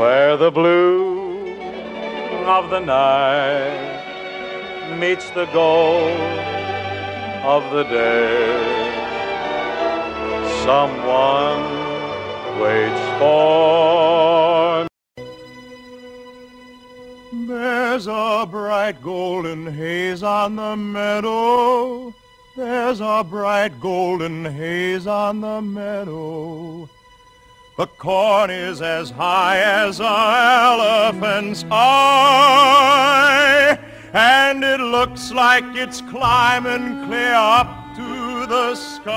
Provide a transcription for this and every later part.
where the blue of the night meets the gold of the day. Someone waits for me. There's a bright golden haze on the meadow. There's a bright golden haze on the meadow. The corn is as high as an elephant's eye, and it looks like it's climbing clear up to the sky.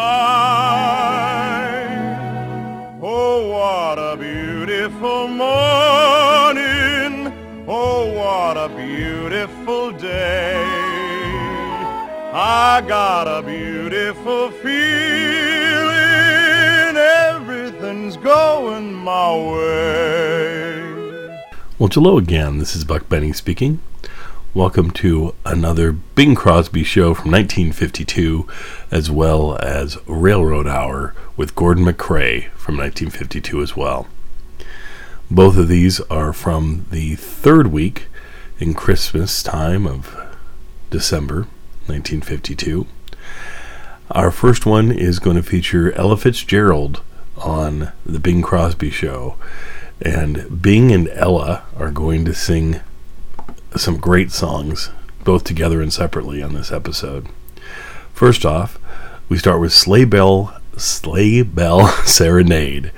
Oh, what a beautiful morning. Oh, what a beautiful day. I got a beautiful feeling. My way. Well, hello again. This is Buck Benny speaking. Welcome to another Bing Crosby show from 1952, as well as Railroad Hour with Gordon MacRae from 1952 as well. Both of these are from the third week in Christmas time of December 1952. Our first one is going to feature Ella Fitzgerald on the Bing Crosby show. And Bing and Ella are going to sing some great songs, both together and separately, on this episode. First off, we start with Sleigh Bell, Sleigh Bell Serenade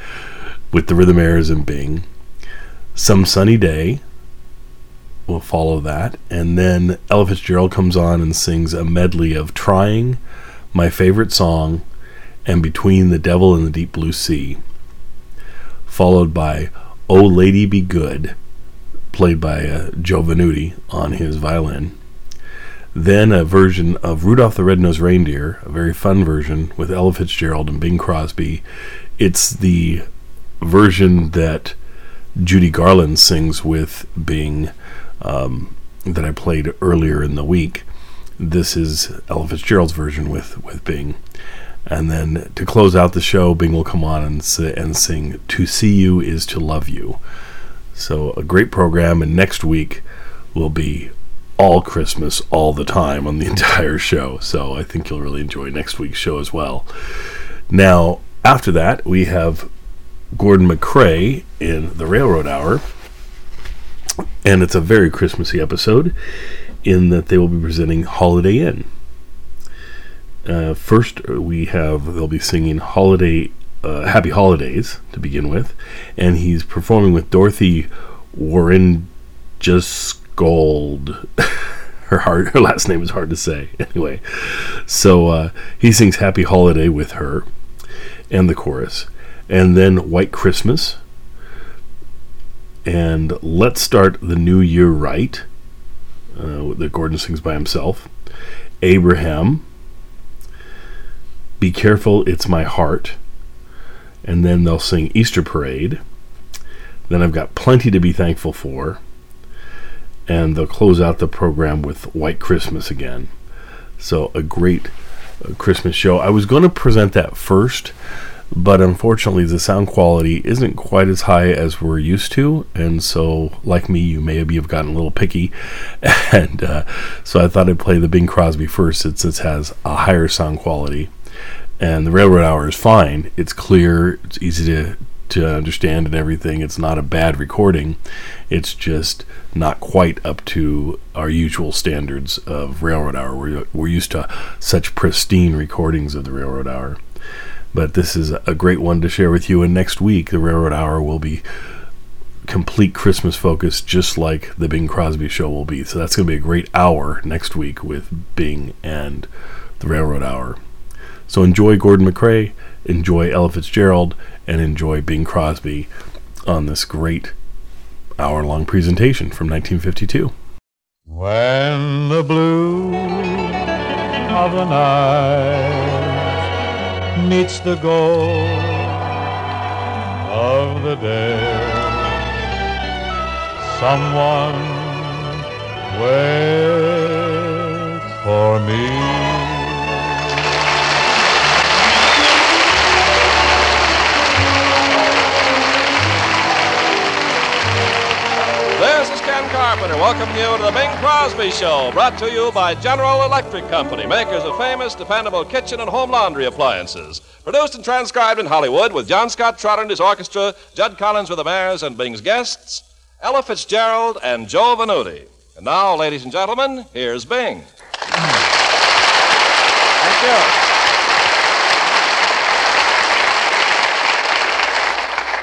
with the Rhythmaires and Bing. Some Sunny Day will follow that. And then Ella Fitzgerald comes on and sings a medley of Trying, My Favorite Song, and Between the Devil and the Deep Blue Sea. Followed by Oh Lady Be Good, played by uh, Joe Venuti on his violin. Then a version of Rudolph the Red-Nosed Reindeer, a very fun version with Ella Fitzgerald and Bing Crosby. It's the version that Judy Garland sings with Bing um, that I played earlier in the week. This is Ella Fitzgerald's version with, with Bing. And then to close out the show, Bing will come on and, and sing To See You Is to Love You. So, a great program. And next week will be all Christmas all the time on the entire show. So, I think you'll really enjoy next week's show as well. Now, after that, we have Gordon MacRae in the Railroad Hour. And it's a very Christmassy episode in that they will be presenting Holiday Inn. Uh, first, we have they'll be singing "Holiday uh, Happy Holidays" to begin with, and he's performing with Dorothy Warren just Gold. her hard, her last name is hard to say. Anyway, so uh, he sings "Happy Holiday" with her and the chorus, and then "White Christmas." And let's start the new year right. Uh, that Gordon sings by himself. Abraham. Be careful, it's my heart. And then they'll sing Easter Parade. Then I've got plenty to be thankful for. And they'll close out the program with White Christmas again. So a great uh, Christmas show. I was going to present that first, but unfortunately the sound quality isn't quite as high as we're used to and so like me you maybe have gotten a little picky and uh, so i thought i'd play the bing crosby first since it has a higher sound quality and the railroad hour is fine it's clear it's easy to to understand and everything it's not a bad recording it's just not quite up to our usual standards of railroad hour we're, we're used to such pristine recordings of the railroad hour but this is a great one to share with you. And next week, the Railroad Hour will be complete Christmas focus, just like the Bing Crosby show will be. So that's going to be a great hour next week with Bing and the Railroad Hour. So enjoy Gordon MacRae, enjoy Ella Fitzgerald, and enjoy Bing Crosby on this great hour long presentation from 1952. When the blue of the night meets the gold of the day, someone waits for me. Carpenter. Welcome you to the Bing Crosby Show, brought to you by General Electric Company, makers of famous, dependable kitchen and home laundry appliances. Produced and transcribed in Hollywood with John Scott Trotter and his orchestra, Jud Conlon's Rhythmaires and Bing's guests, Ella Fitzgerald and Joe Venuti. And now, ladies and gentlemen, here's Bing. Thank you.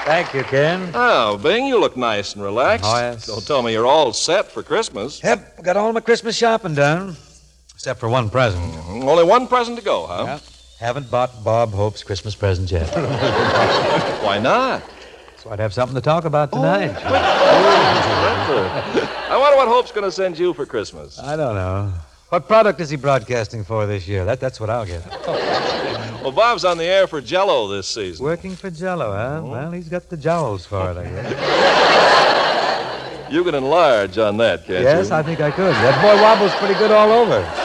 Thank you, Ken. Oh, Bing, you look nice and relaxed. Oh, yes. Don't tell me you're all set for Christmas. Yep, got all my Christmas shopping done. Except for one present. Mm-hmm. Only one present to go, huh? Yep. Haven't bought Bob Hope's Christmas present yet. Why not? so I'd have something to talk about tonight. Oh, I wonder what Hope's going to send you for Christmas. I don't know. What product is he broadcasting for this year? That, that's what I'll get. Well, Bob's on the air for Jello this season. Working for Jello, huh? Oh. Well, he's got the jowls for it, I guess. You can enlarge on that, can't yes, you? I think I could. That boy wobbles pretty good all over.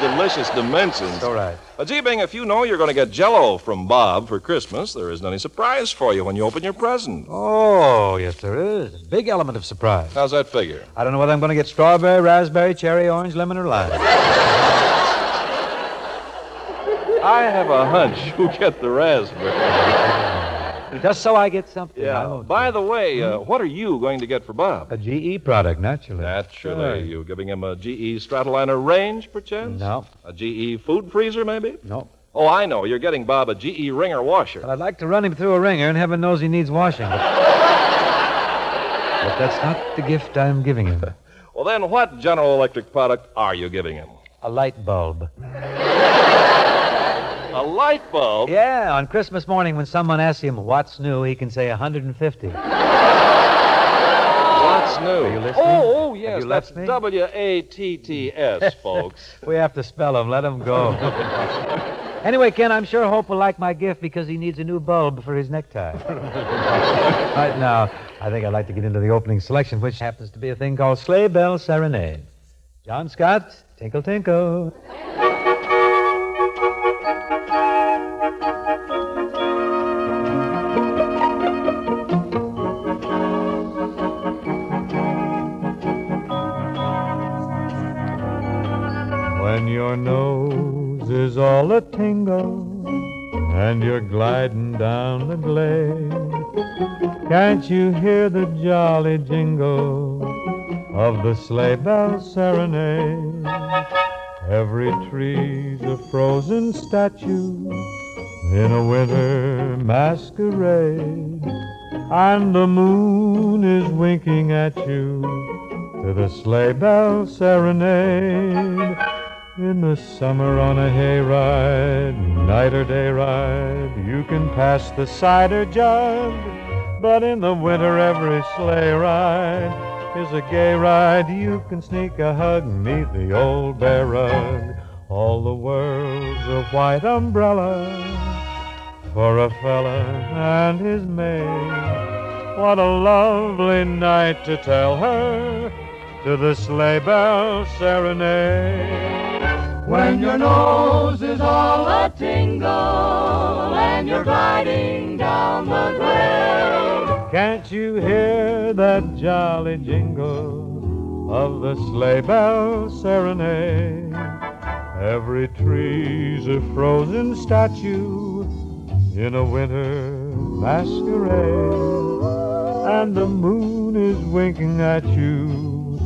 It's in three delicious dimensions. All right. Gee, Bing, if you know you're going to get Jello from Bob for Christmas, there isn't any surprise for you when you open your present. Oh, yes, there is. A big element of surprise. How's that figure? I don't know whether I'm going to get strawberry, raspberry, cherry, orange, lemon, or lime. I have a hunch you'll get the raspberry. Just so I get something. Yeah. By the way, uh, what are you going to get for Bob? A GE product, naturally. Naturally. Sure. You giving him a GE Stratoliner range, perchance? No, A GE food freezer, maybe? no. Oh, I know. You're getting Bob a GE Wringer washer. But I'd like to run him through a wringer, and heaven knows he needs washing. But, but that's not the gift I'm giving him. Well, then, what General Electric product are you giving him? A light bulb. A light bulb? Yeah, on Christmas morning when someone asks him what's new, he can say 150. What's new? Are you listening? Oh, oh, yes. That's me? W A T T S, folks. We have to spell him. Let him go. anyway, Ken, I'm sure Hope will like my gift because he needs a new bulb for his necktie. right now, I think I'd like to get into the opening selection, which happens to be a thing called Sleigh Bell Serenade. John Scott, Tinkle Tinkle. Your nose is all a tingle and you're gliding down the glade, can't you hear the jolly jingle of the sleigh bell serenade? Every tree's a frozen statue in a winter masquerade, and the moon is winking at you to the sleigh bell serenade. In the summer on a hayride, night or day ride, you can pass the cider jug. But in the winter, every sleigh ride is a gay ride. You can sneak a hug neath the old bear rug. All the world's a white umbrella for a fella and his maid. What a lovely night to tell her to the sleigh bell serenade. When your nose is all a tingle and you're gliding down the grade. Can't you hear that jolly jingle of the sleigh bell serenade? Every tree's a frozen statue in a winter masquerade, and the moon is winking at you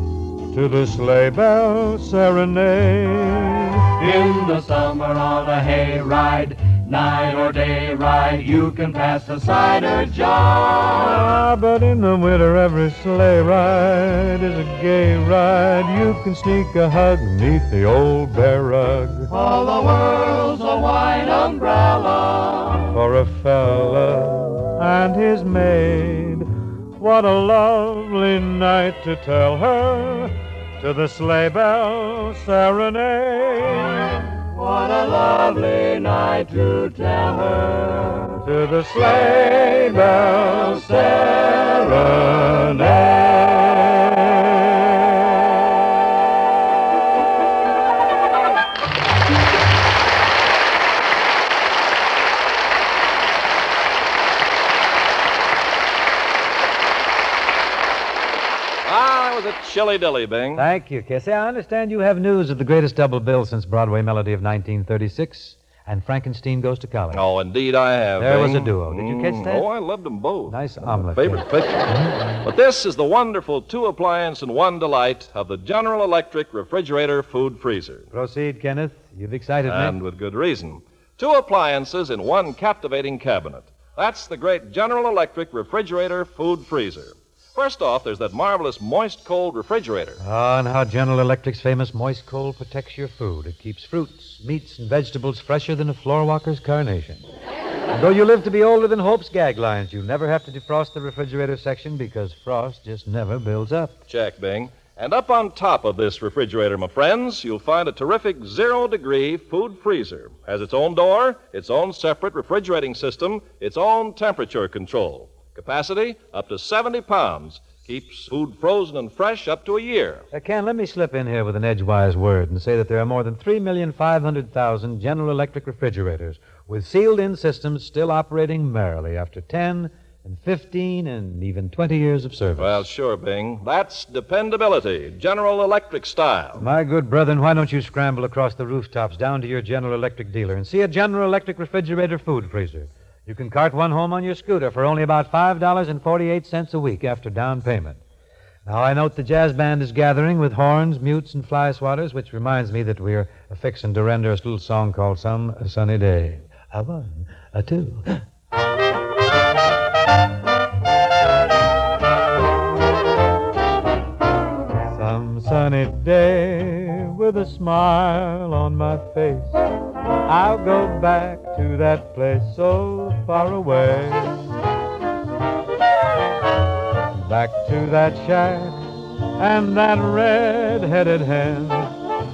to the sleigh bell serenade. In the summer on a hayride, night or day ride, you can pass the cider jar. Ah, but in the winter every sleigh ride is a gay ride. You can sneak a hug neath the old bear rug All the world's a white umbrella. for a fella and his maid. What a lovely night to tell her to the sleigh bell serenade. What a lovely night to tell her. To the sleigh bell serenade. That was a chilly dilly, Bing. Thank you, Kissy. I understand you have news of the greatest double bill since Broadway Melody of 1936 and Frankenstein Goes to College. Oh, indeed I have. There was a duo. Did you catch Mm, that? Oh, I loved them both. Nice omelet. Favorite picture. but this is the wonderful two appliance and one delight of the General Electric refrigerator food freezer. Proceed, Kenneth. You've excited And me. And with good reason. Two appliances in one captivating cabinet. That's the great General Electric refrigerator food freezer. First off, there's that marvelous moist cold refrigerator. Ah, and how General Electric's famous moist cold protects your food. It keeps fruits, meats, and vegetables fresher than a floorwalker's carnation. And though you live to be older than Hope's gag lines, you never have to defrost the refrigerator section because frost just never builds up. Check, Bing. And up on top of this refrigerator, my friends, you'll find a terrific zero degree food freezer. Has its own door, its own separate refrigerating system, its own temperature control. Capacity up to 70 pounds. Keeps food frozen and fresh up to a year. Uh, Ken, let me slip in here with an edgewise word and say that there are more than 3,500,000 General Electric refrigerators with sealed in systems still operating merrily after 10 and 15 and even 20 years of service. Well, sure, Bing. That's dependability, General Electric style. My good brethren, why don't you scramble across the rooftops down to your General Electric dealer and see a General Electric refrigerator food freezer? You can cart one home on your scooter for only about $5.48 a week after down payment. Now, I note the jazz band is gathering with horns, mutes, and fly swatters, which reminds me that we're fixing to render a little song called Some Sunny Day. A one, a two. Sunny day with a smile on my face. I'll go back to that place so far away. Back to that shack and that red-headed hen.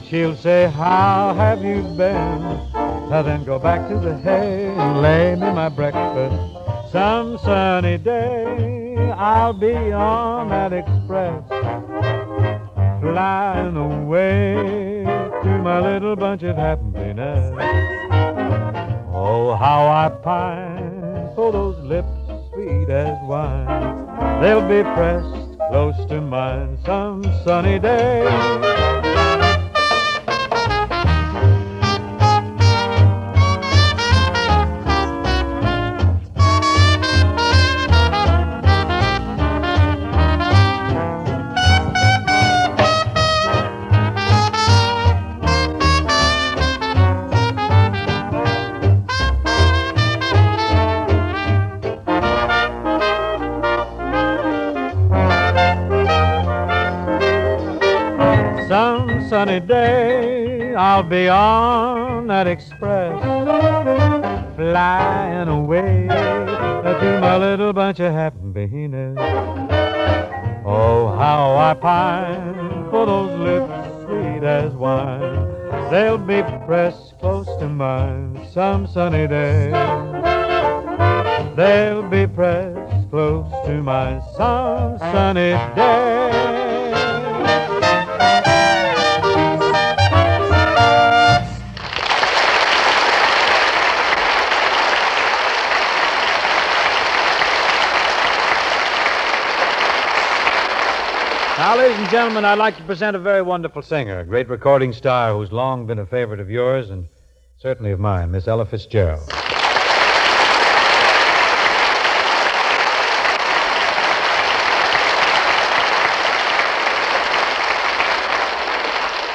She'll say, How have you been? Now then go back to the hay and lay me my breakfast. Some sunny day I'll be on that express flying away to my little bunch of happiness. Oh, how I pine for those lips sweet as wine. They'll be pressed close to mine some sunny day. I'll be on that express, flying away to my little bunch of happiness. Oh, how I pine for those lips sweet as wine. They'll be pressed close to mine some sunny day. They'll be pressed close to mine some sunny day. And gentlemen, I'd like to present a very wonderful singer, a great recording star who's long been a favorite of yours and certainly of mine, Miss Ella Fitzgerald.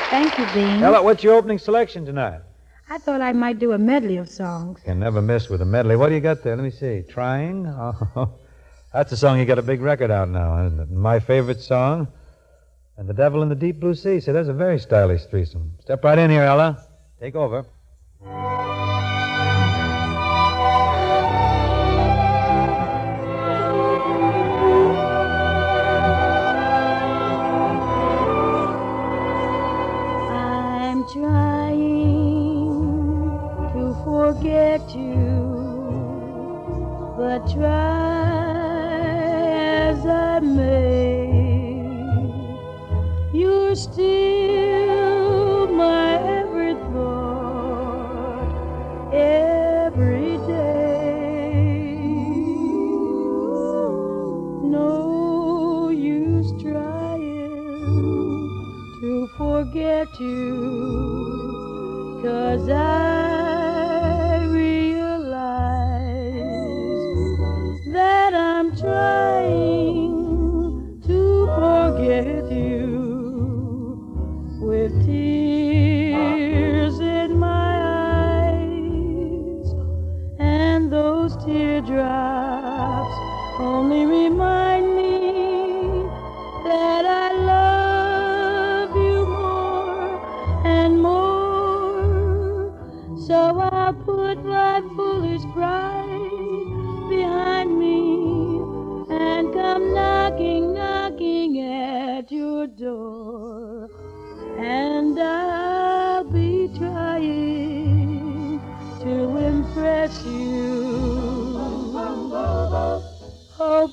Thank you, Dean. Ella, what's your opening selection tonight? I thought I might do a medley of songs. Can never miss with a medley. What do you got there? Let me see. Trying? Oh, that's a song you got a big record out now, isn't it? My favorite song. And The Devil in the Deep Blue Sea. So there's a very stylish threesome. Step right in here, Ella. Take over. I'm trying to forget you, but try you. Cause I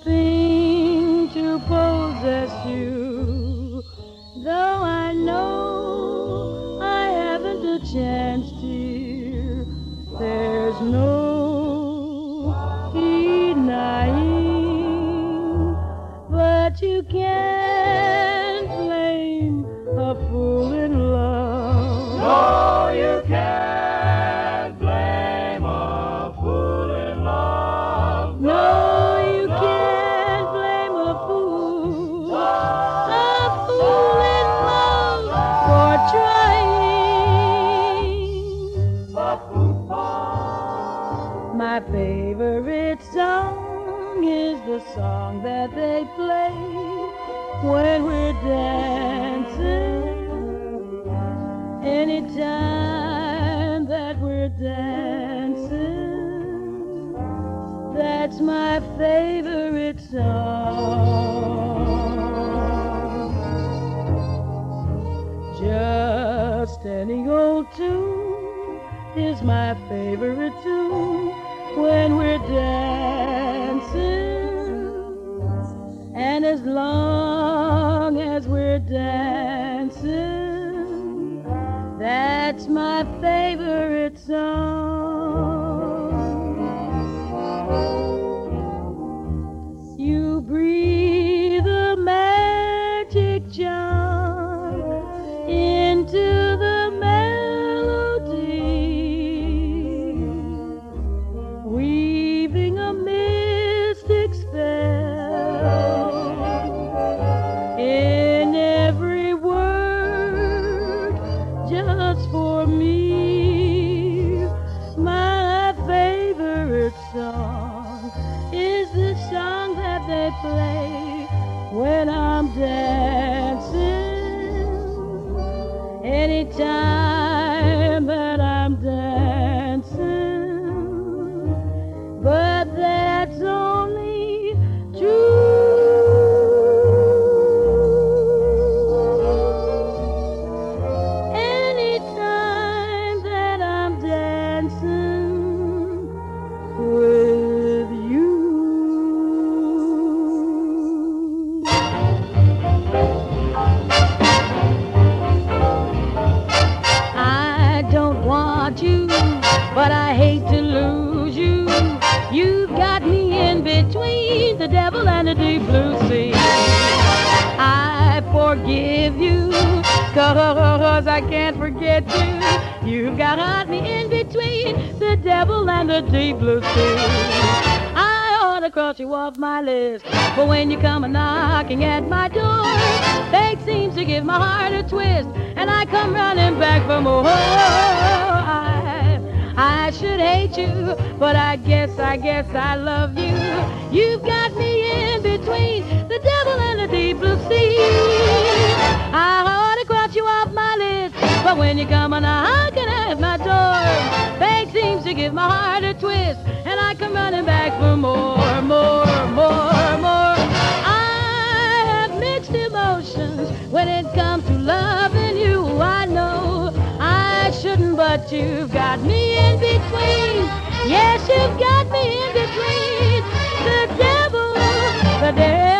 hoping to possess you. Though I know I haven't a chance, dear, there's no favorite song. Just any old tune is my favorite tune when we're dancing. And as long play when I'm dancing. Anytime I can't forget you. You've got me in between the devil and the deep blue sea. I ought to cross you off my list, but when you come a knocking at my door, fate seems to give my heart a twist, and I come running back for more. I, I should hate you, but I guess, I guess I love you. You've got me in between the devil and the deep blue sea. I ought to cross you off my list, but when you come a knocking at my door, fate seems to give my heart a twist, and I come running back for more, more, more, more. I have mixed emotions when it comes to loving you. I know I shouldn't, but you've got me in between. Yes, you've got me in between the devil, the devil,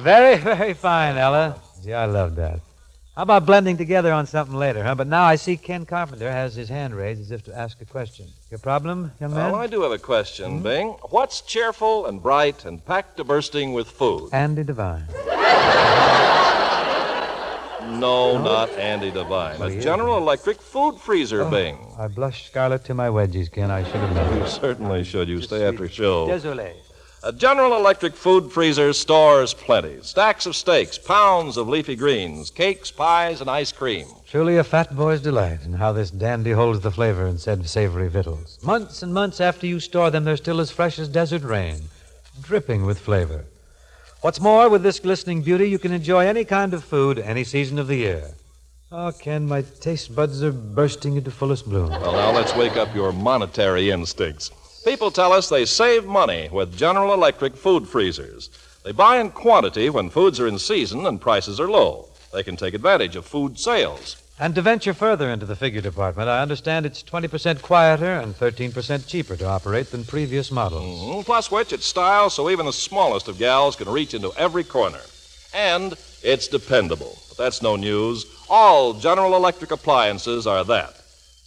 Very, very fine, Ella. Yeah, I love that. How about blending together on something later, huh? But now I see Ken Carpenter has his hand raised as if to ask a question. Your problem, young man? Oh, I do have a question, hmm? Bing. What's cheerful and bright and packed to bursting with food? Andy Devine. No, not Andy Devine. Well, he A is. General Electric food freezer, oh, Bing. I blush scarlet to my wedgies, Ken. I should have known. You certainly should. You stay after show. Désolé. A General Electric food freezer stores plenty. Stacks of steaks, pounds of leafy greens, cakes, pies, and ice cream. Truly a fat boy's delight, and how this dandy holds the flavor in said savory victuals. Months and months after you store them, they're still as fresh as desert rain, dripping with flavor. What's more, with this glistening beauty, you can enjoy any kind of food, any season of the year. Oh, Ken, my taste buds are bursting into fullest bloom. Well, now let's wake up your monetary instincts. People tell us they save money with General Electric food freezers. They buy in quantity when foods are in season and prices are low. They can take advantage of food sales. And to venture further into the figure department, I understand it's 20% quieter and 13% cheaper to operate than previous models. Mhm. Plus which, it's style so even the smallest of gals can reach into every corner. And it's dependable. But that's no news. All General Electric appliances are that.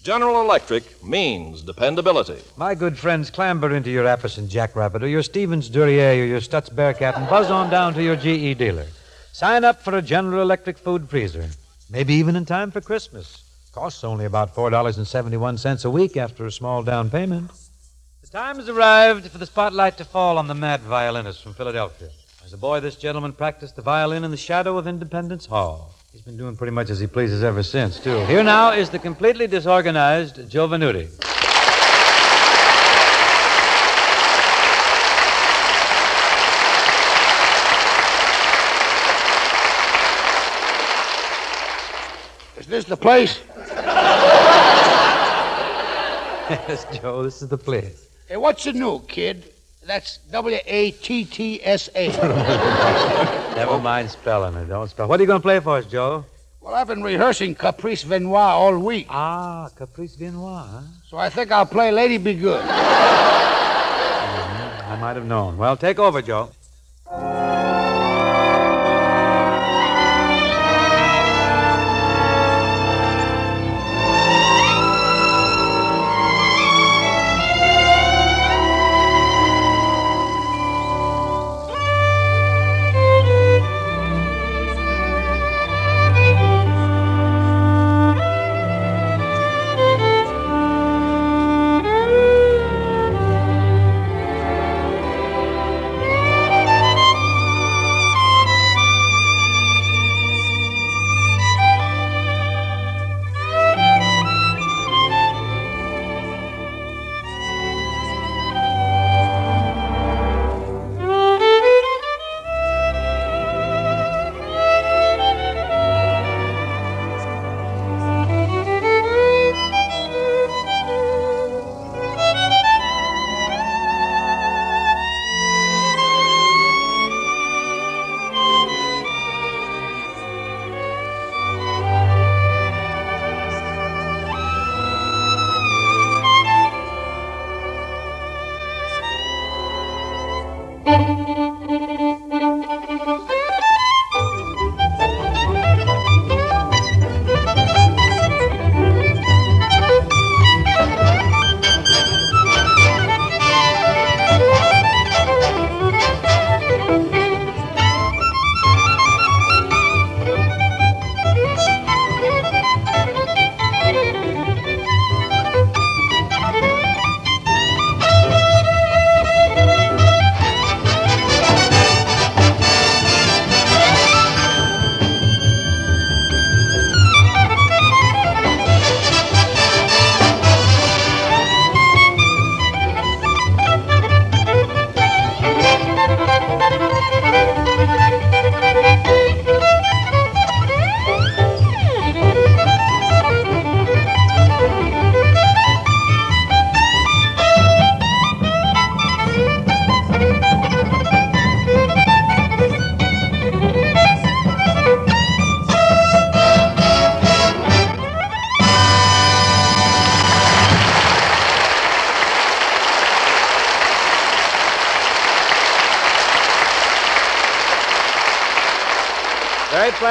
General Electric means dependability. My good friends, clamber into your Apperson Jackrabbit or your Stevens Duryea or your Stutz Bearcat and buzz on down to your GE dealer. Sign up for a General Electric food freezer. Maybe even in time for Christmas. Costs only about $4.71 a week after a small down payment. The time has arrived for the spotlight to fall on the mad violinist from Philadelphia. As a boy, this gentleman practiced the violin in the shadow of Independence Hall. He's been doing pretty much as he pleases ever since, too. Here now is the completely disorganized Joe Venuti. Is this the place? Yes, Joe, this is the place. Hey, what's the new, kid? That's W A T T S A. Never mind spelling it. Don't spell. What are you going to play for us, Joe? Well, I've been rehearsing Caprice Viennois all week, Ah, Caprice Viennois, huh? so I think I'll play Lady Be Good. I might have known. Well, take over, Joe.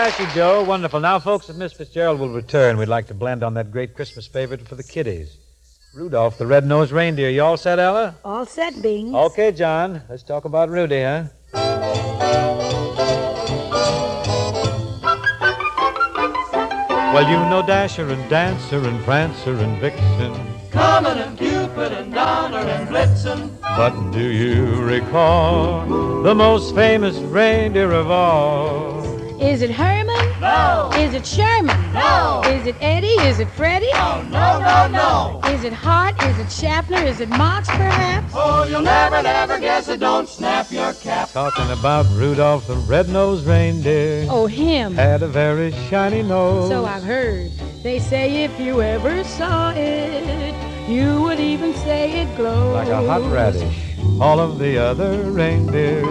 Very flashy, Joe. Wonderful. Now, folks, if Miss Fitzgerald will return, we'd like to blend on that great Christmas favorite for the kiddies. Rudolph the Red-Nosed Reindeer. You all set, Ella? All set, Bing. Okay, John. Let's talk about Rudy, huh? Well, you know Dasher and Dancer and Prancer and Vixen. Comet and Cupid and Donner and Blitzen. But do you recall the most famous reindeer of all? Is it Herman? No. Is it Sherman? No. Is it Eddie? Is it Freddie? Oh, no, no, no. Is it Hart? Is it Schaffner? Is it Marx, perhaps? Oh, you'll never, never guess it. Don't snap your cap. Talking about Rudolph the red-nosed reindeer. Oh, him. Had a very shiny nose. So I've heard. They say if you ever saw it, you would even say it glows. like a hot radish. All of the other reindeer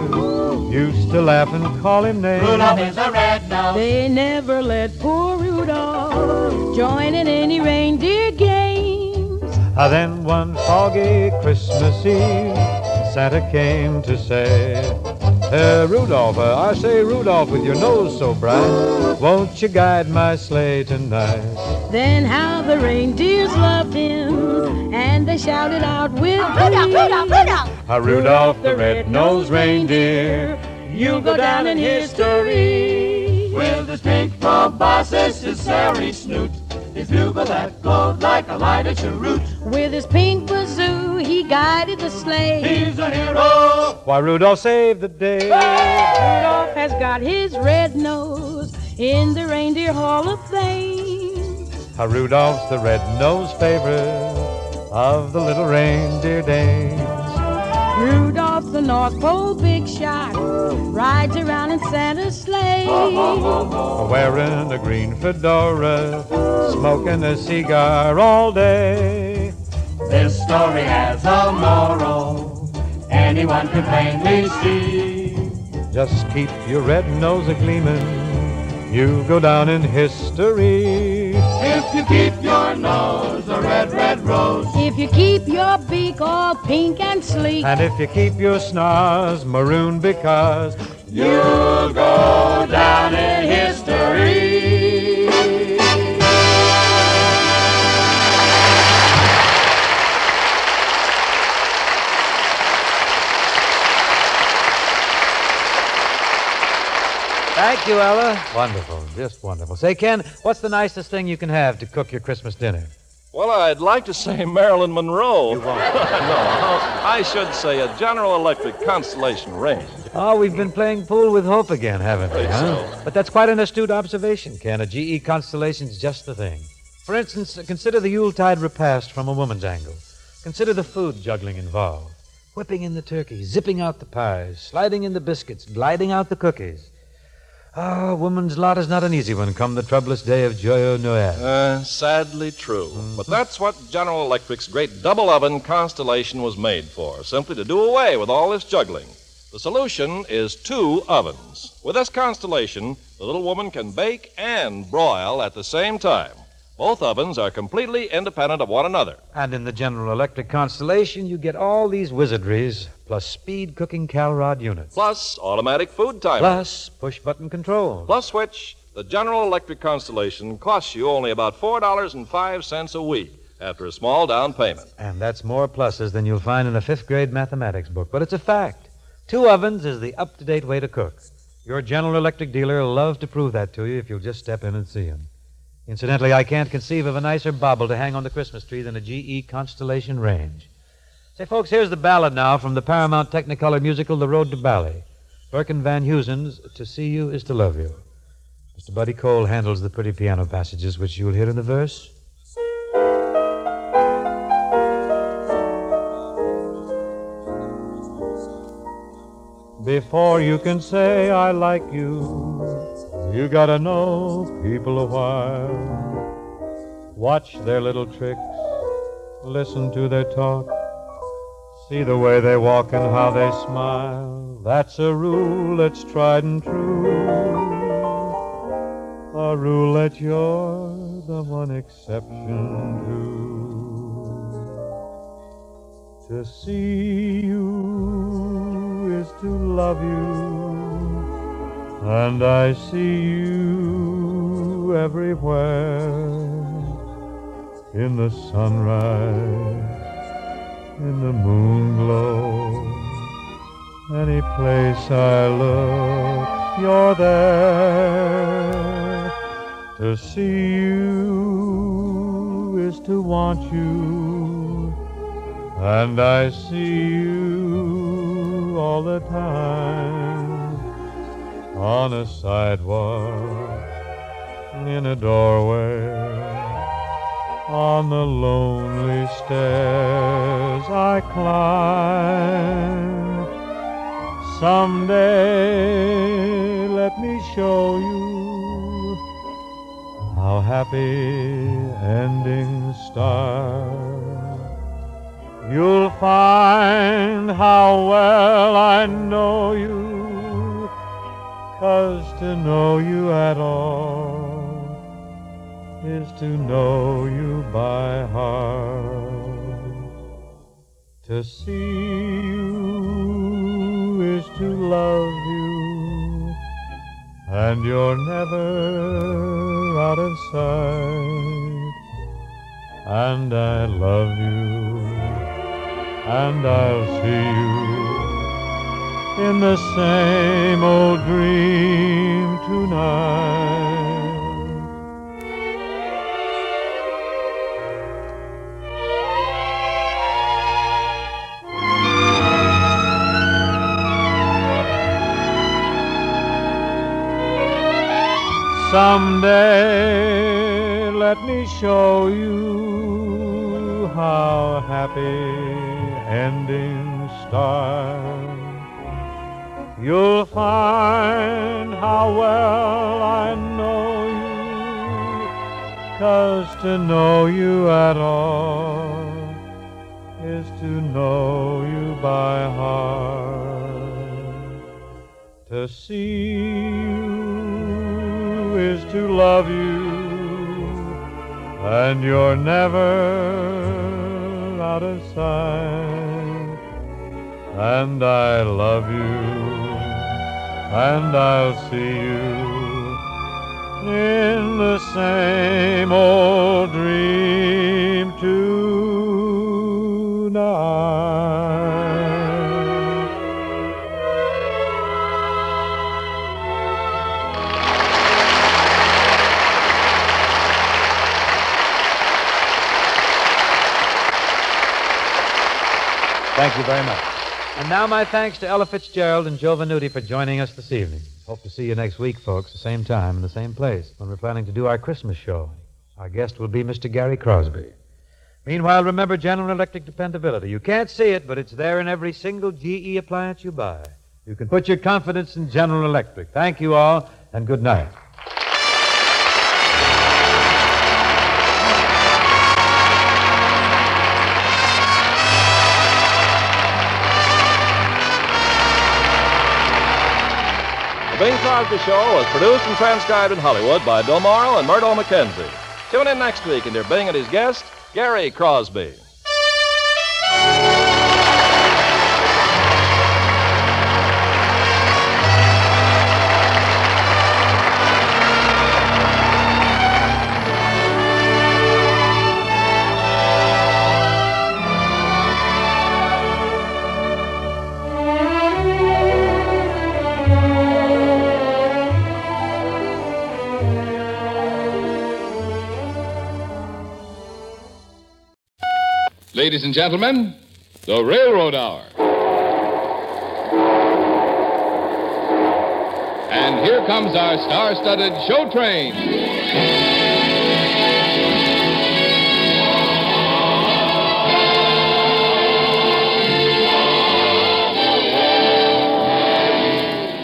used to laugh and call him names. Rudolph is a red nose. They never let poor Rudolph join in any reindeer games. Ah, then one foggy Christmas Eve, Santa came to say, uh, Rudolph, uh, I say, Rudolph, with your nose so bright, won't you guide my sleigh tonight? Then how the reindeers loved him, and they shouted out with Rudolph, glee. Rudolph, Rudolph. Ah, Rudolph the red-nosed reindeer, You'll go down in history. With his pink proboscis, his hairy snoot, his bugle that glowed like a lighted cheroot. With his pink bazoo, he guided the sleigh. He's a hero. why Rudolph saved the day. Rudolph has got his red nose in the Reindeer Hall of Fame. Ah, Rudolph's the red-nosed favorite of the little reindeer dames. Rudolph, the North Pole big shot, rides around in Santa's sleigh. Wearing a green fedora, smoking a cigar all day. This story has a moral. Anyone can plainly see. Just keep your red nose a gleaming, you go down in history. If you keep your nose a red, red rose. If you keep your beak all pink and sleek, And if you keep your snars maroon because You'll go down in history. Thank you, Ella. Wonderful. Just wonderful. Say, Ken, what's the nicest thing you can have to cook your Christmas dinner? Well, I'd like to say Marilyn Monroe. You won't. no, I should say a General Electric Constellation range. Oh, we've been playing pool with hope again, haven't we? Think Huh? so. But that's quite an astute observation, Ken. A GE Constellation's just the thing. For instance, consider the Yuletide repast from a woman's angle. Consider the food juggling involved. Whipping in the turkey, zipping out the pies, sliding in the biscuits, gliding out the cookies. Ah, woman's lot is not an easy one come the troublous day of Joyeux Noël. Uh, sadly true. But that's what General Electric's great double oven Constellation was made for, simply to do away with all this juggling. The solution is two ovens. With this Constellation, the little woman can bake and broil at the same time. Both ovens are completely independent of one another. And in the General Electric Constellation, you get all these wizardries, plus speed cooking Calrod units, Plus automatic food timer. plus push button control. Plus which, the General Electric Constellation costs you only about $4.05 a week after a small down payment. And that's more pluses than you'll find in a fifth grade mathematics book. But it's a fact. Two ovens is the up to date way to cook. Your General Electric dealer will love to prove that to you if you'll just step in and see him. Incidentally, I can't conceive of a nicer bauble to hang on the Christmas tree than a GE Constellation range. Say, folks, here's the ballad now from the Paramount Technicolor musical The Road to Bali. Burke and Van Heusen's To See You Is to Love You. Mr. Buddy Cole handles the pretty piano passages, which you'll hear in the verse. Before you can say I like you, you gotta know people a while. Watch their little tricks, listen to their talk, see the way they walk and how they smile. That's a rule that's tried and true. A rule that you're the one exception to. To see you is to love you. And I see you everywhere in the sunrise, in the moon glow. Any place I look, you're there. To see you is to want you, and I see you all the time on a sidewalk, in a doorway, on the lonely stairs I climb. Someday let me show you how happy endings start. You'll find how well I know you, 'cause to know you at all is to know you by heart. To see you is to love you, and you're never out of sight. And I love you, and I'll see you in the same old dream tonight. Someday let me show you how happy endings start. You'll find how well I know you, 'cause to know you at all is to know you by heart. To see you is to love you, and you're never out of sight. And I love you, and I'll see you in the same old dream tonight. Thank you very much. And now my thanks to Ella Fitzgerald and Joe Venuti for joining us this evening. Hope to see you next week, folks, the same time and the same place, when we're planning to do our Christmas show. Our guest will be Mr. Gary Crosby. Meanwhile, remember General Electric dependability. You can't see it, but it's there in every single GE appliance you buy. You can put your confidence in General Electric. Thank you all, and good night. The Bing Crosby Show was produced and transcribed in Hollywood by Bill Morrow and Murdo McKenzie. Tune in next week and hear Bing and his guest, Gary Crosby. Ladies and gentlemen, the Railroad Hour. And here comes our star studded show train.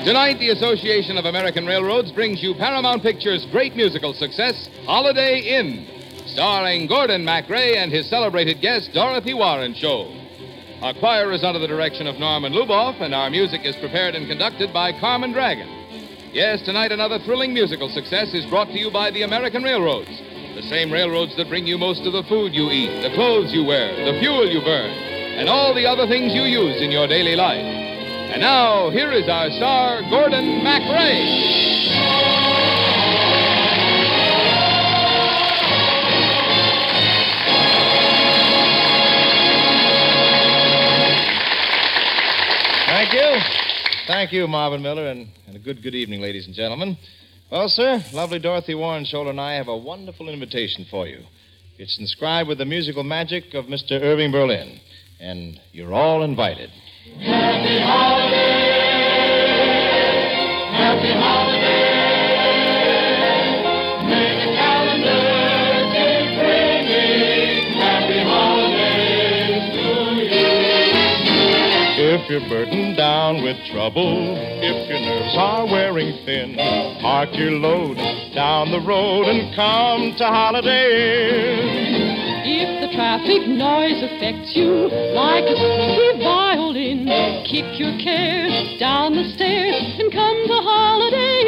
Tonight, the Association of American Railroads brings you Paramount Pictures' great musical success, Holiday Inn starring Gordon MacRae and his celebrated guest, Dorothy Warenskjold. Our choir is under the direction of Norman Luboff, and our music is prepared and conducted by Carmen Dragon. Yes, tonight another thrilling musical success is brought to you by the American Railroads, the same railroads that bring you most of the food you eat, the clothes you wear, the fuel you burn, and all the other things you use in your daily life. And now, here is our star, Gordon MacRae. Thank you. Thank you, Marvin Miller, and, and a good good evening, ladies and gentlemen. Well, sir, lovely Dorothy Warenskjold and I have a wonderful invitation for you. It's inscribed with the musical magic of Mr. Irving Berlin, and you're all invited. Happy holiday. Happy holiday. You. If you're burdened down with trouble, if your nerves are wearing thin, park your load down the road and come to Holiday Inn. If the traffic noise affects you like a squeaky violin, kick your cares down the stairs and come to Holiday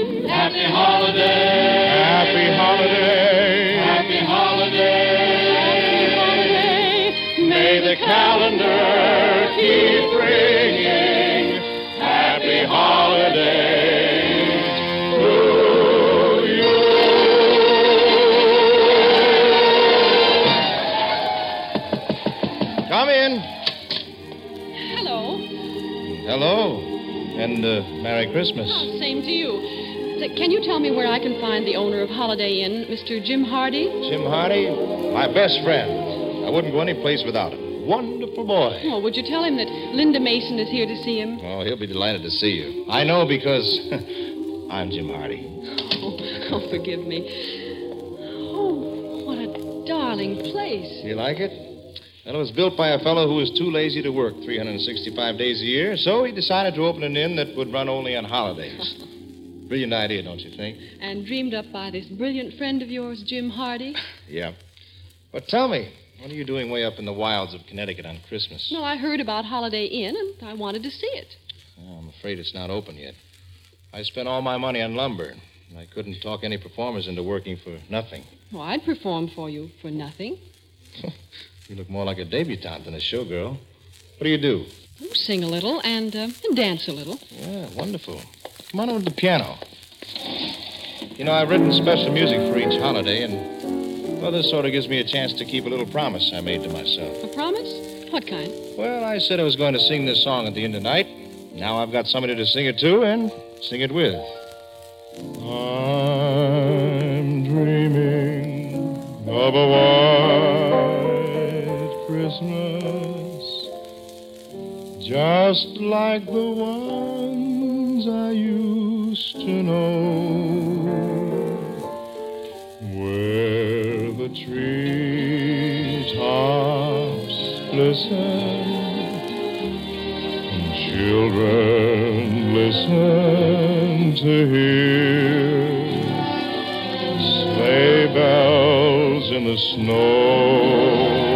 Inn. Happy holiday. Happy holiday. Happy holiday. May the calendar And uh, Merry Christmas. Oh, same to you. Say, Can you tell me where I can find the owner of Holiday Inn, Mr. Jim Hardy? Jim Hardy, my best friend. I wouldn't go any place without him. Wonderful boy. Oh, would you tell him that Linda Mason is here to see him? Oh, he'll be delighted to see you. I know because I'm Jim Hardy. Oh, oh, forgive me. Oh, what a darling place. You like it? Well, it was built by a fellow who was too lazy to work 365 days a year, so he decided to open an inn that would run only on holidays. Brilliant idea, don't you think? And dreamed up by this brilliant friend of yours, Jim Hardy. Yeah. But tell me, what are you doing way up in the wilds of Connecticut on Christmas? No, I heard about Holiday Inn, and I wanted to see it. Oh, I'm afraid it's not open yet. I spent all my money on lumber. and I couldn't talk any performers into working for nothing. Well, I'd perform for you for nothing. You look more like a debutante than a showgirl. What do you do? Oh, Sing a little and, uh, and dance a little. Yeah, wonderful. Come on over to the piano. You know, I've written special music for each holiday, and, well, this sort of gives me a chance to keep a little promise I made to myself. A promise? What kind? Well, I said I was going to sing this song at the end of the night. Now I've got somebody to sing it to and sing it with. I'm dreaming of a white Christmas, just like the ones I used to know, where the treetops glisten and children listen to hear sleigh bells in the snow.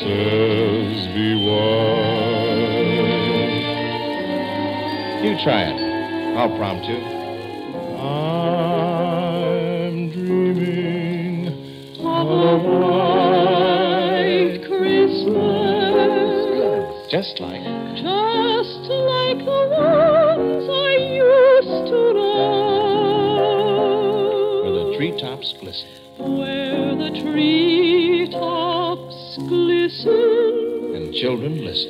Christmases be white. You try it. I'll prompt you. I'm dreaming Of a white Christmas. Just like. Children listen.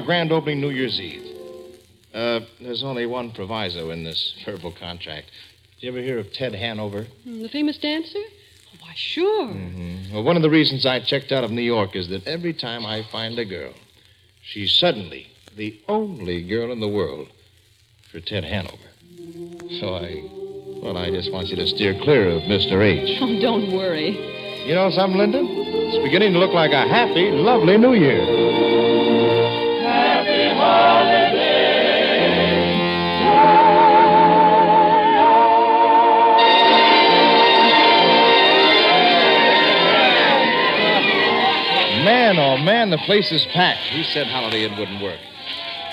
Our grand opening New Year's Eve. Uh, there's only one proviso in this verbal contract. Did you ever hear of Ted Hanover? Hmm, The famous dancer? Why, sure. Mm-hmm. Well, one of the reasons I checked out of New York is that every time I find a girl, she's suddenly the only girl in the world for Ted Hanover. So I, well, I just want you to steer clear of Mr. H. Oh, don't worry. You know something, Linda? It's beginning to look like a happy, lovely New Year. Man, the place is packed. Who said holiday it wouldn't work?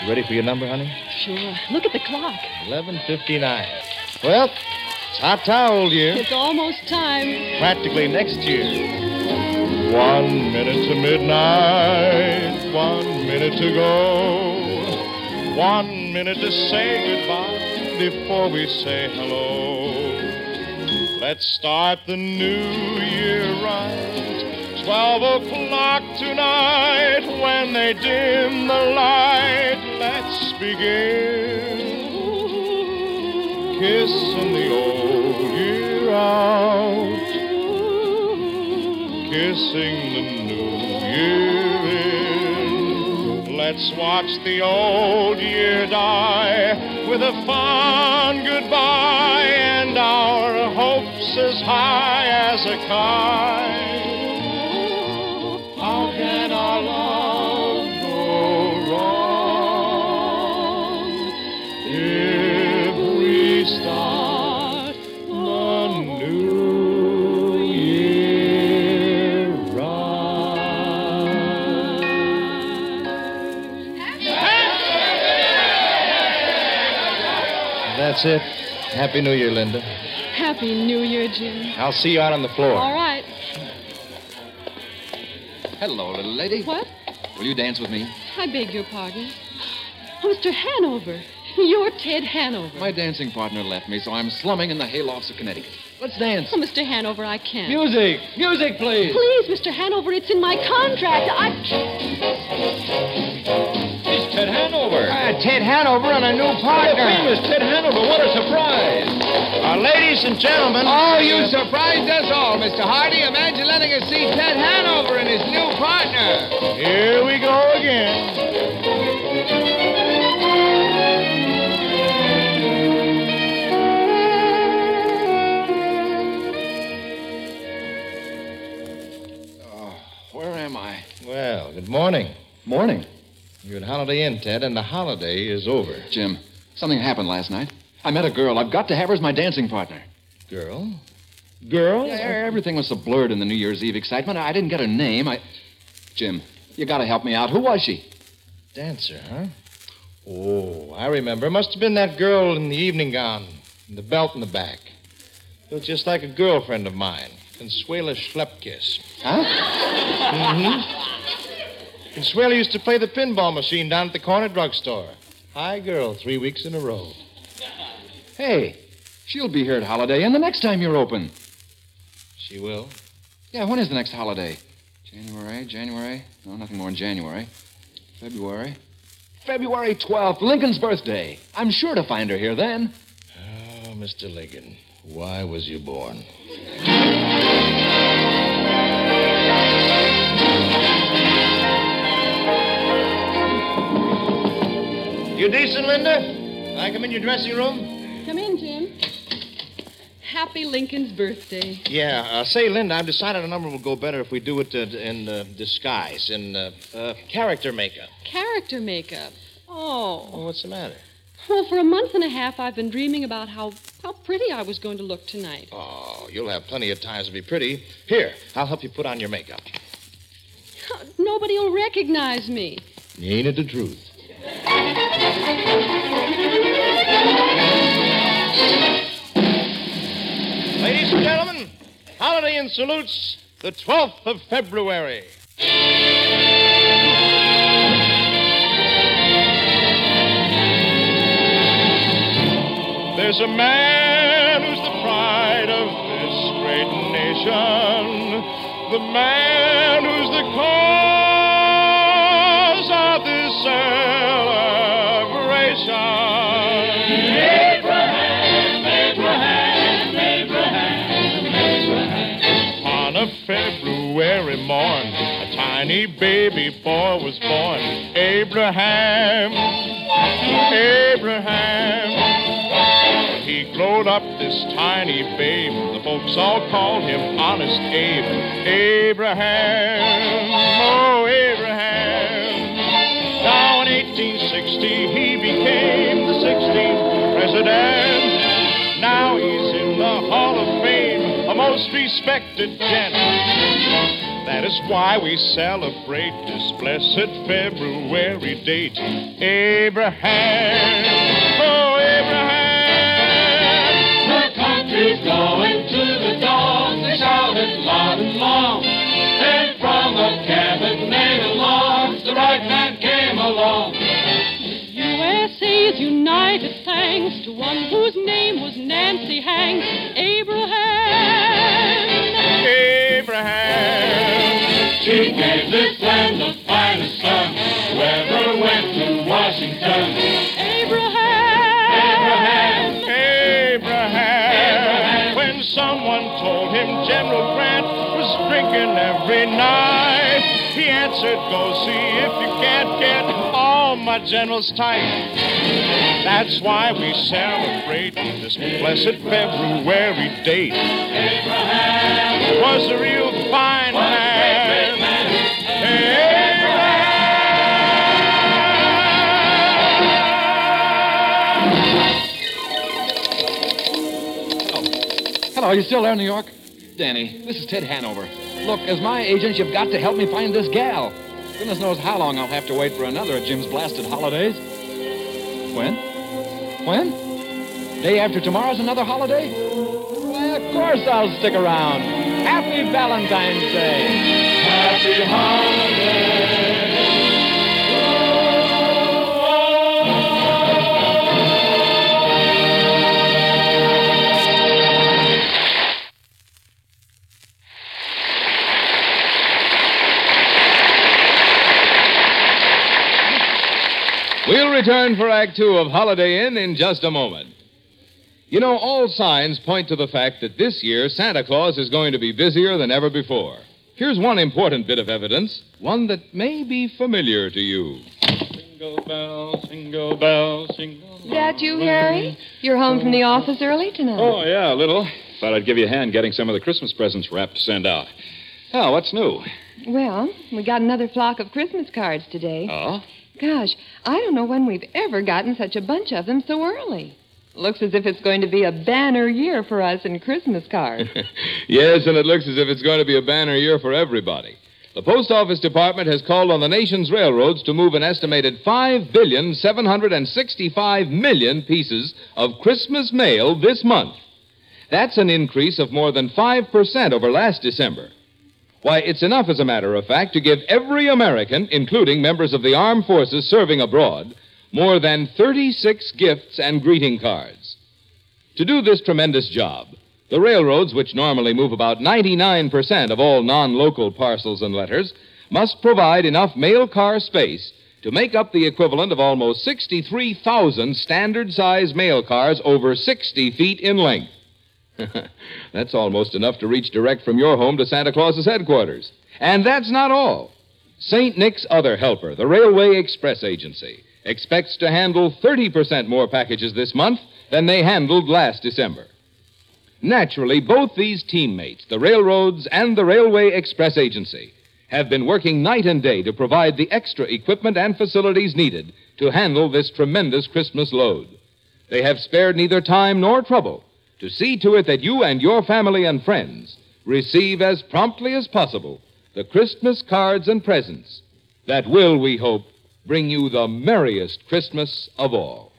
You ready for your number, honey? Sure. Look at the clock. 11.59. Well, it's hot towel, old year. It's almost time. Practically next year. One minute to midnight, one minute to go. One minute to say goodbye before we say hello. Let's start the new year right. Twelve o'clock tonight, when they dim the light, let's begin. Kissing the old year out kissing the new year in. Let's watch the old year die with a fond goodbye and our hopes as high as a kite. That's it. Happy New Year, Linda. Happy New Year, Jim. I'll see you out on the floor. All right. Hello, little lady. What? Will you dance with me? I beg your pardon. Oh, Mr. Hanover. You're Ted Hanover. My dancing partner left me, so I'm slumming in the haylofts of Connecticut. Let's dance. Oh, Mr. Hanover, I can't. Music! Music, please! Please, Mr. Hanover, it's in my contract. I. It's Ted Hanover. Uh, Ted Hanover and a new partner. The famous Ted Hanover. What a surprise. Uh, ladies and gentlemen. Oh, you surprised us all, Mr. Hardy. Imagine letting us see Ted Hanover and his new partner. Here we go again. Where am I? Well, good morning. Morning. You're at Holiday Inn, Ted, and the holiday is over. Jim, something happened last night. I met a girl. I've got to have her as my dancing partner. Girl? Girl? Yeah, everything was so blurred in the New Year's Eve excitement. I didn't get her name. I. Jim, you got to help me out. Who was she? Dancer, huh? Oh, I remember. Must have been that girl in the evening gown, and the belt in the back. Looked just like a girlfriend of mine, Consuela Schlepkiss. Huh? Mm-hmm. Consuela used to play the pinball machine down at the corner drugstore. High girl, three weeks in a row. Hey, she'll be here at Holiday Inn the next time you're open. She will? Yeah, when is the next holiday? January, January? No, nothing more in January. February. February 12th, Lincoln's birthday. I'm sure to find her here then. Oh, Mr. Lincoln, why was you born? You decent, Linda? Can I come in your dressing room? Come in, Jim. Happy Lincoln's birthday. Yeah. Uh, say, Linda, I've decided a number will go better if we do it uh, in uh, disguise, in uh, uh, character makeup. Character makeup. Oh. Oh, what's the matter? Well, for a month and a half, I've been dreaming about how, how pretty I was going to look tonight. Oh, you'll have plenty of times to be pretty. Here, I'll help you put on your makeup. Nobody will recognize me. Ain't it the truth? Ladies and gentlemen, Holiday Inn salutes the 12th of February. There's a man who's the pride of this great nation, the man who's the celebration. Tiny baby boy was born. Abraham, Abraham. He glowed up this tiny babe. The folks all called him Honest Abe. Abraham, oh Abraham. Now in 1860 he became the 16th president. Now he's in the Hall of Fame, a most respected gent. That is why we celebrate this blessed February date. Abraham, oh Abraham. The country's going to the dogs. They shouted loud and long. And from a cabin made of logs, the right man came along. USA's united thanks to one whose name was Nancy Hanks, Abraham. Abraham. She gave this land the finest son who ever went to Washington. Abraham. Abraham. When someone told him General Grant was drinking every night, he answered, Go see if you can't get all my generals tight. That's why we celebrate this blessed February date. Abraham was a real Hello, you still there, in New York? Danny, this is Ted Hanover. Look, as my agent, you've got to help me find this gal. Goodness knows how long I'll have to wait for another of Jim's blasted holidays. When? When? Day after tomorrow's another holiday? Why, of course I'll stick around. Happy Valentine's Day. Happy holiday. Return for Act Two of Holiday Inn in just a moment. You know, all signs point to the fact that this year Santa Claus is going to be busier than ever before. Here's one important bit of evidence, one that may be familiar to you. Jingle bells, jingle bells, jingle. That you, Harry? You're home from the office early tonight. Oh, yeah, a little. Thought I'd give you a hand getting some of the Christmas presents wrapped to send out. Oh, what's new? Well, we got another flock of Christmas cards today. Oh? Gosh, I don't know when we've ever gotten such a bunch of them so early. Looks as if it's going to be a banner year for us in Christmas cards. Yes, and it looks as if it's going to be a banner year for everybody. The Post Office Department has called on the nation's railroads to move an estimated 5 billion 765 million pieces of Christmas mail this month. That's an increase of more than 5% over last December. Why, it's enough, as a matter of fact, to give every American, including members of the armed forces serving abroad, more than 36 gifts and greeting cards. To do this tremendous job, the railroads, which normally move about 99% of all non local parcels and letters, must provide enough mail car space to make up the equivalent of almost 63,000 standard size mail cars over 60 feet in length. that's almost enough to reach direct from your home to Santa Claus's headquarters. And that's not all. St. Nick's other helper, the Railway Express Agency, expects to handle 30% more packages this month than they handled last December. Naturally, both these teammates, the railroads and the Railway Express Agency, have been working night and day to provide the extra equipment and facilities needed to handle this tremendous Christmas load. They have spared neither time nor trouble to see to it that you and your family and friends receive as promptly as possible the Christmas cards and presents that will, we hope, bring you the merriest Christmas of all.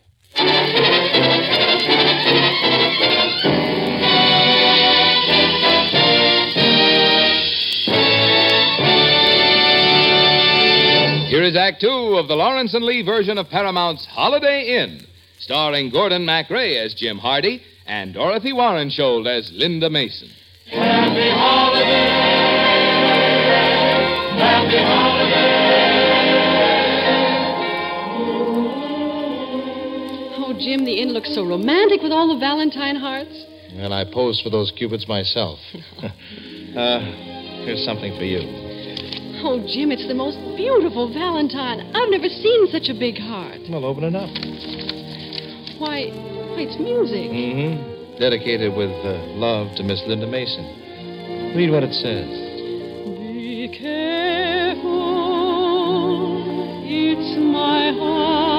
Here is Act Two of the Lawrence and Lee version of Paramount's Holiday Inn, starring Gordon MacRae as Jim Hardy and Dorothy Warren, Warenskjold as Linda Mason. Happy holiday. Happy holiday. Oh, Jim, the inn looks so romantic with all the Valentine hearts. And I posed for those cupids myself. uh, here's something for you. Oh, Jim, it's the most beautiful Valentine. I've never seen such a big heart. Well, open it up. Why, why it's music. Mm-hmm. Dedicated with uh, love to Miss Linda Mason. Read what it says. Be careful, it's my heart.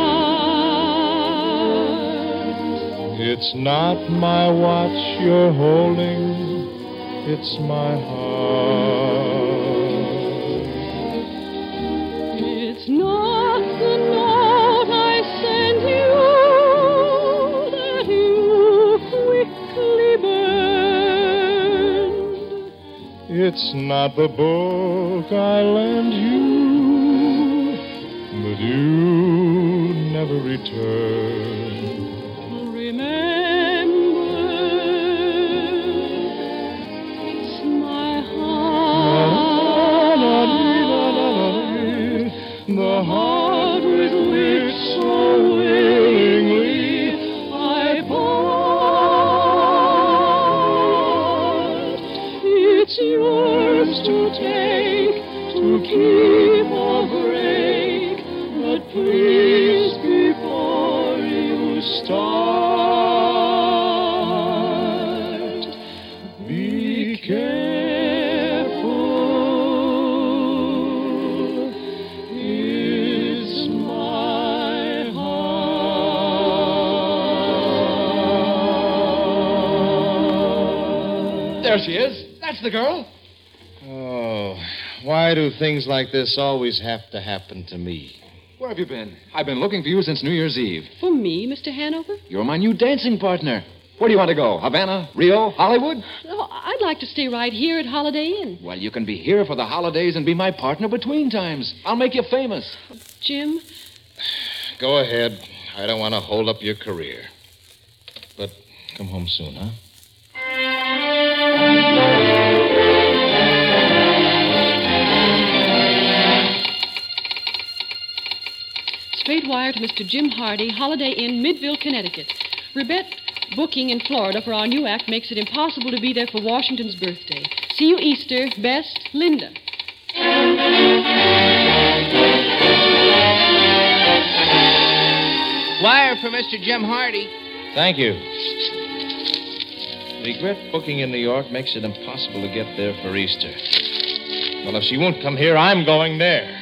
It's not my watch you're holding, it's my heart. It's not the book I lend you, but you never return. Remember, it's my heart. The heart with which so willingly I part. To take, to keep or break, but please before you start, be careful. It's my There she is. That's the girl. Why do things like this always have to happen to me? Where have you been? I've been looking for you since New Year's Eve. For me, Mr. Hanover? You're my new dancing partner. Where do you want to go? Havana? Rio? Hollywood? Oh, I'd like to stay right here at Holiday Inn. Well, you can be here for the holidays and be my partner between times. I'll make you famous. Jim, Go ahead. I don't want to hold up your career. But come home soon, huh? Straight wire to Mr. Jim Hardy, Holiday Inn, Midville, Connecticut. Ribette booking in Florida for our new act makes it impossible to be there for Washington's birthday. See you Easter. Best, Linda. Wire for Mr. Jim Hardy. Thank you. Regret booking in New York makes it impossible to get there for Easter. Well, if she won't come here, I'm going there.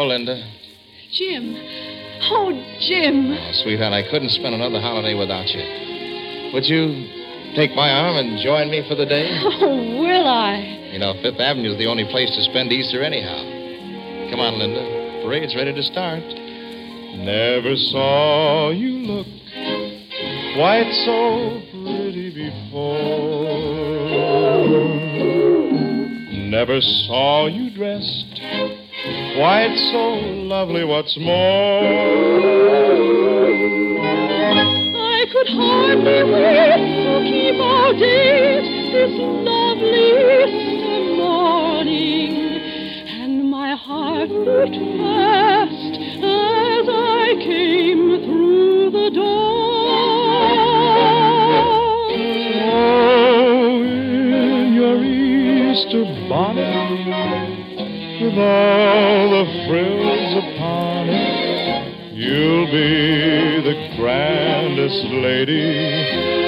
Hello, Linda. Jim. Oh, Jim. Oh, sweetheart, I couldn't spend another holiday without you. Would you take my arm and join me for the day? Oh, will I? You know, Fifth Avenue's the only place to spend Easter anyhow. Come on, Linda. Parade's ready to start. Never saw you look quite so pretty before. Never saw you dressed quite so lovely. What's more, I could hardly wait to keep our date this lovely Easter morning. And my heart beat fast as I came through the door. oh, in your Easter bonnet with all the frills upon it, you'll be the grandest lady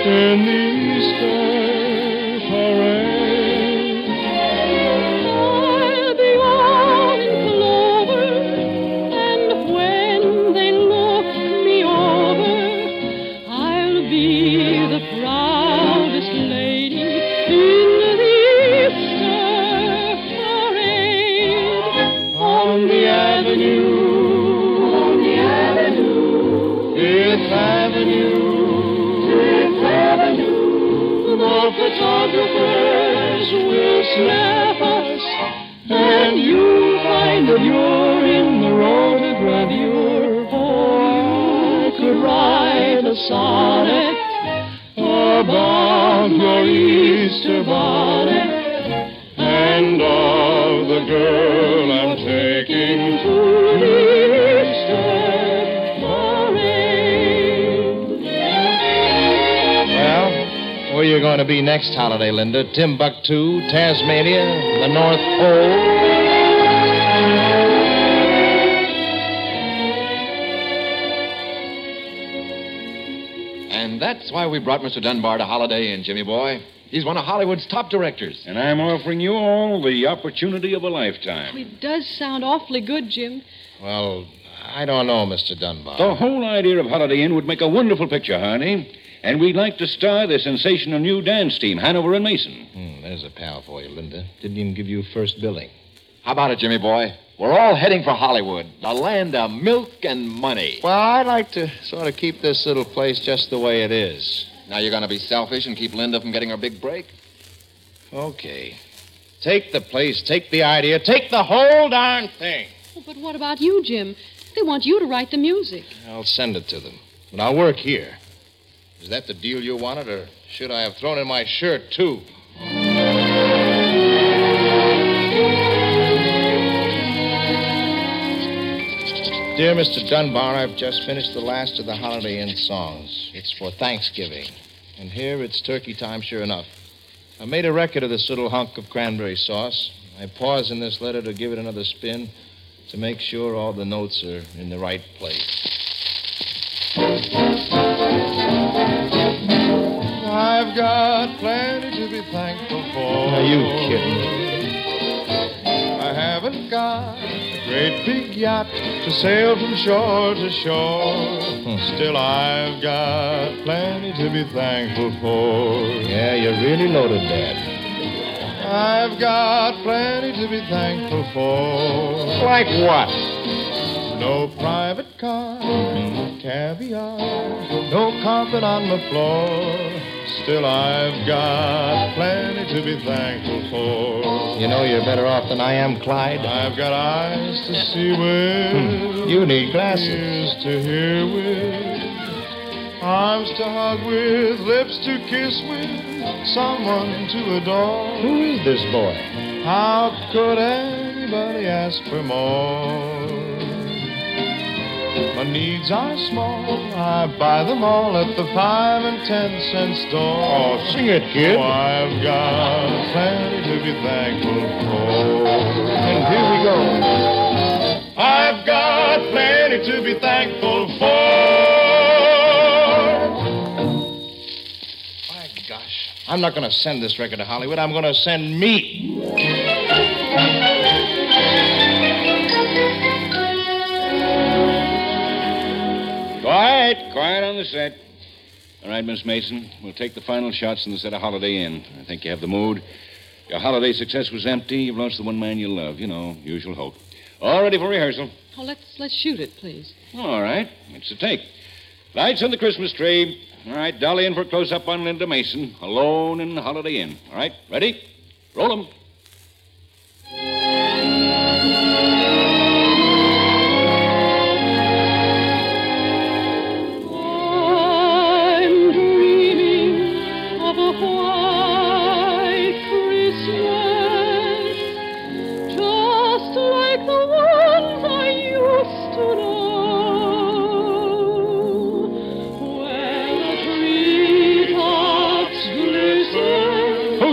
in the Easter us, and you'll find that you're in the rotogravure. or you could write a sonnet where you going to be next holiday, Linda? Timbuktu, Tasmania, the North Pole? And that's why we brought Mr. Dunbar to Holiday Inn, Jimmy boy. He's one of Hollywood's top directors. And I'm offering you all the opportunity of a lifetime. It does sound awfully good, Jim. Well, I don't know, Mr. Dunbar. The whole idea of Holiday Inn would make a wonderful picture, Harney. And we'd like to star the sensational new dance team, Hanover and Mason. Hmm, there's a pal for you, Linda. Didn't even give you first billing. How about it, Jimmy boy? We're all heading for Hollywood, the land of milk and money. Well, I'd like to sort of keep this little place just the way it is. Now you're going to be selfish and keep Linda from getting her big break? Okay. Take the place, take the idea, take the whole darn thing. Oh, but what about you, Jim? They want you to write the music. I'll send it to them. But I'll work here. Is that the deal you wanted, or should I have thrown in my shirt, too? Dear Mr. Dunbar, I've just finished the last of the Holiday Inn songs. It's for Thanksgiving. And here it's turkey time, sure enough. I made a record of this little hunk of cranberry sauce. I pause in this letter to give it another spin to make sure all the notes are in the right place. I've got plenty to be thankful for. Are you kidding? I haven't got a great big yacht to sail from shore to shore. Hmm. Still, I've got plenty to be thankful for. Yeah, you're really loaded, Dad. I've got plenty to be thankful for. Like what? No private car, no caviar, no carpet on the floor. Still, I've got plenty to be thankful for. You know you're better off than I am, Clyde. I've got eyes to see hmm. with, You need glasses. ears to hear with, arms to hug with, lips to kiss with, someone to adore. Who is this boy? How could anybody ask for more? My needs are small. I buy them all at the five and ten cent store. Oh, sing it, kid. Oh, I've got plenty to be thankful for. And here we go. I've got plenty to be thankful for. My gosh. I'm not going to send this record to Hollywood. I'm going to send me. Quiet, quiet on the set. All right, Miss Mason, we'll take the final shots in the set of Holiday Inn. I think you have the mood. Your holiday success was empty. You've lost the one man you love. You know, usual hope. All ready for rehearsal. Oh, let's let's shoot it, please. All right, it's a take. Lights on the Christmas tree. All right, dolly in for a close-up on Linda Mason, alone in the Holiday Inn. All right, ready? Roll Roll 'em.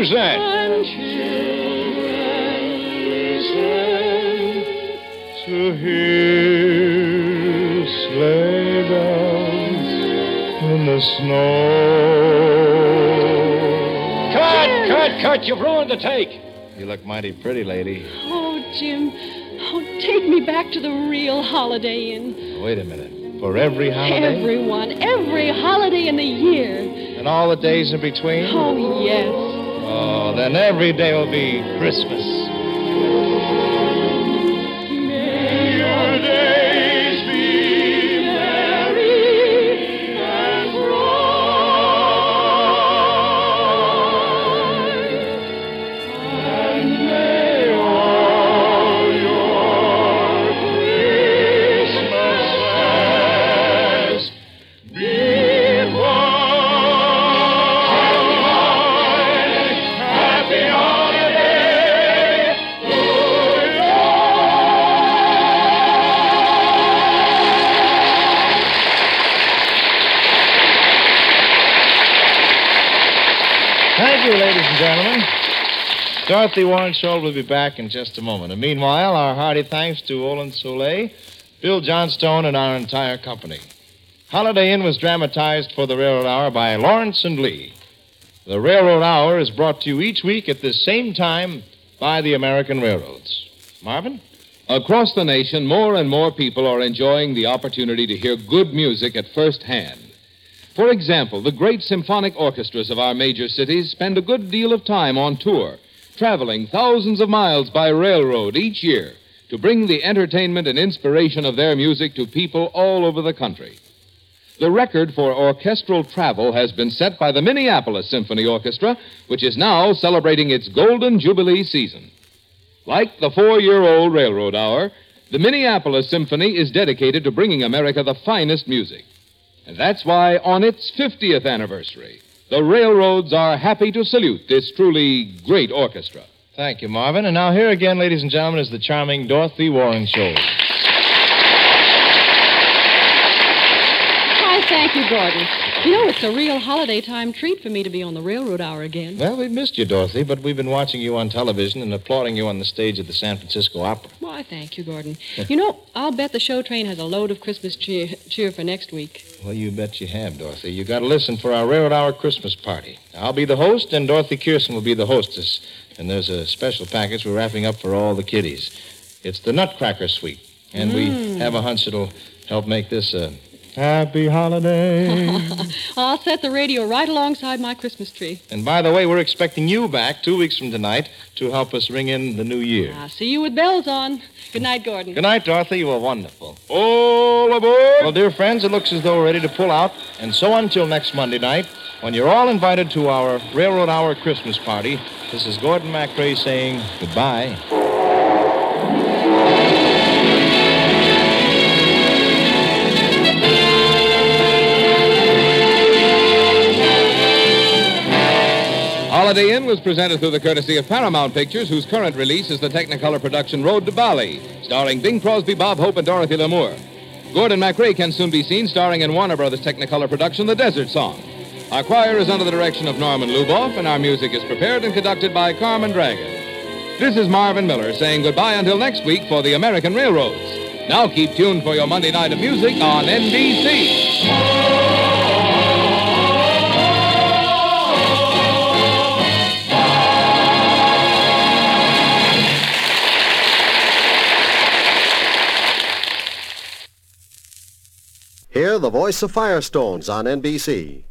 Who's that? and children listen To hear sleigh bells in the snow. Cut, cut, cut. You've ruined the take. You look mighty pretty, lady. Oh, Jim. Oh, take me back to the real Holiday Inn. Wait a minute. For every holiday? Everyone, every holiday in the year. And all the days in between? Oh, yes. Then every day will be Christmas. Dorothy Warenskjold will be back in just a moment. And meanwhile, our hearty thanks to Olin Soule, Bill Johnstone, and our entire company. Holiday Inn was dramatized for the Railroad Hour by Lawrence and Lee. The Railroad Hour is brought to you each week at the same time by the American Railroads. Marvin? Across the nation, more and more people are enjoying the opportunity to hear good music at first hand. For example, the great symphonic orchestras of our major cities spend a good deal of time on tour, traveling thousands of miles by railroad each year to bring the entertainment and inspiration of their music to people all over the country. The record for orchestral travel has been set by the Minneapolis Symphony Orchestra, which is now celebrating its Golden Jubilee season. Like the four year old Railroad Hour, the Minneapolis Symphony is dedicated to bringing America the finest music. And that's why, on its 50th anniversary, the railroads are happy to salute this truly great orchestra. Thank you, Marvin. And now, here again, ladies and gentlemen, is the charming Dorothy Warenskjold. Why, thank you, Gordon. You know, it's a real holiday time treat for me to be on the Railroad Hour again. Well, we've missed you, Dorothy, but we've been watching you on television and applauding you on the stage at the San Francisco Opera. Why, thank you, Gordon. You know, I'll bet the show train has a load of Christmas cheer, cheer for next week. Well, you bet you have, Dorothy. You've got to listen for our Railroad Hour Christmas party. I'll be the host, and Dorothy Kirsten will be the hostess. And there's a special package we're wrapping up for all the kiddies. It's the Nutcracker Suite, and we Mm. have a hunch it'll help make this a happy holiday. I'll set the radio right alongside my Christmas tree. and by the way, we're expecting you back two weeks from tonight to help us ring in the new year. I'll see you with bells on. Good night, Gordon. Good night, Dorothy. You were wonderful. All aboard! Well, dear friends, it looks as though we're ready to pull out. And so until next Monday night, when you're all invited to our Railroad Hour Christmas party, this is Gordon MacRae saying goodbye. Holiday Inn was presented through the courtesy of Paramount Pictures, whose current release is the Technicolor production Road to Bali, starring Bing Crosby, Bob Hope, and Dorothy Lamour. Gordon MacRae can soon be seen starring in Warner Brothers Technicolor production The Desert Song. Our choir is under the direction of Norman Luboff, and our music is prepared and conducted by Carmen Dragon. This is Marvin Miller saying goodbye until next week for the American Railroads. Now keep tuned for your Monday night of music on NBC. Hear the voice of Firestones on NBC.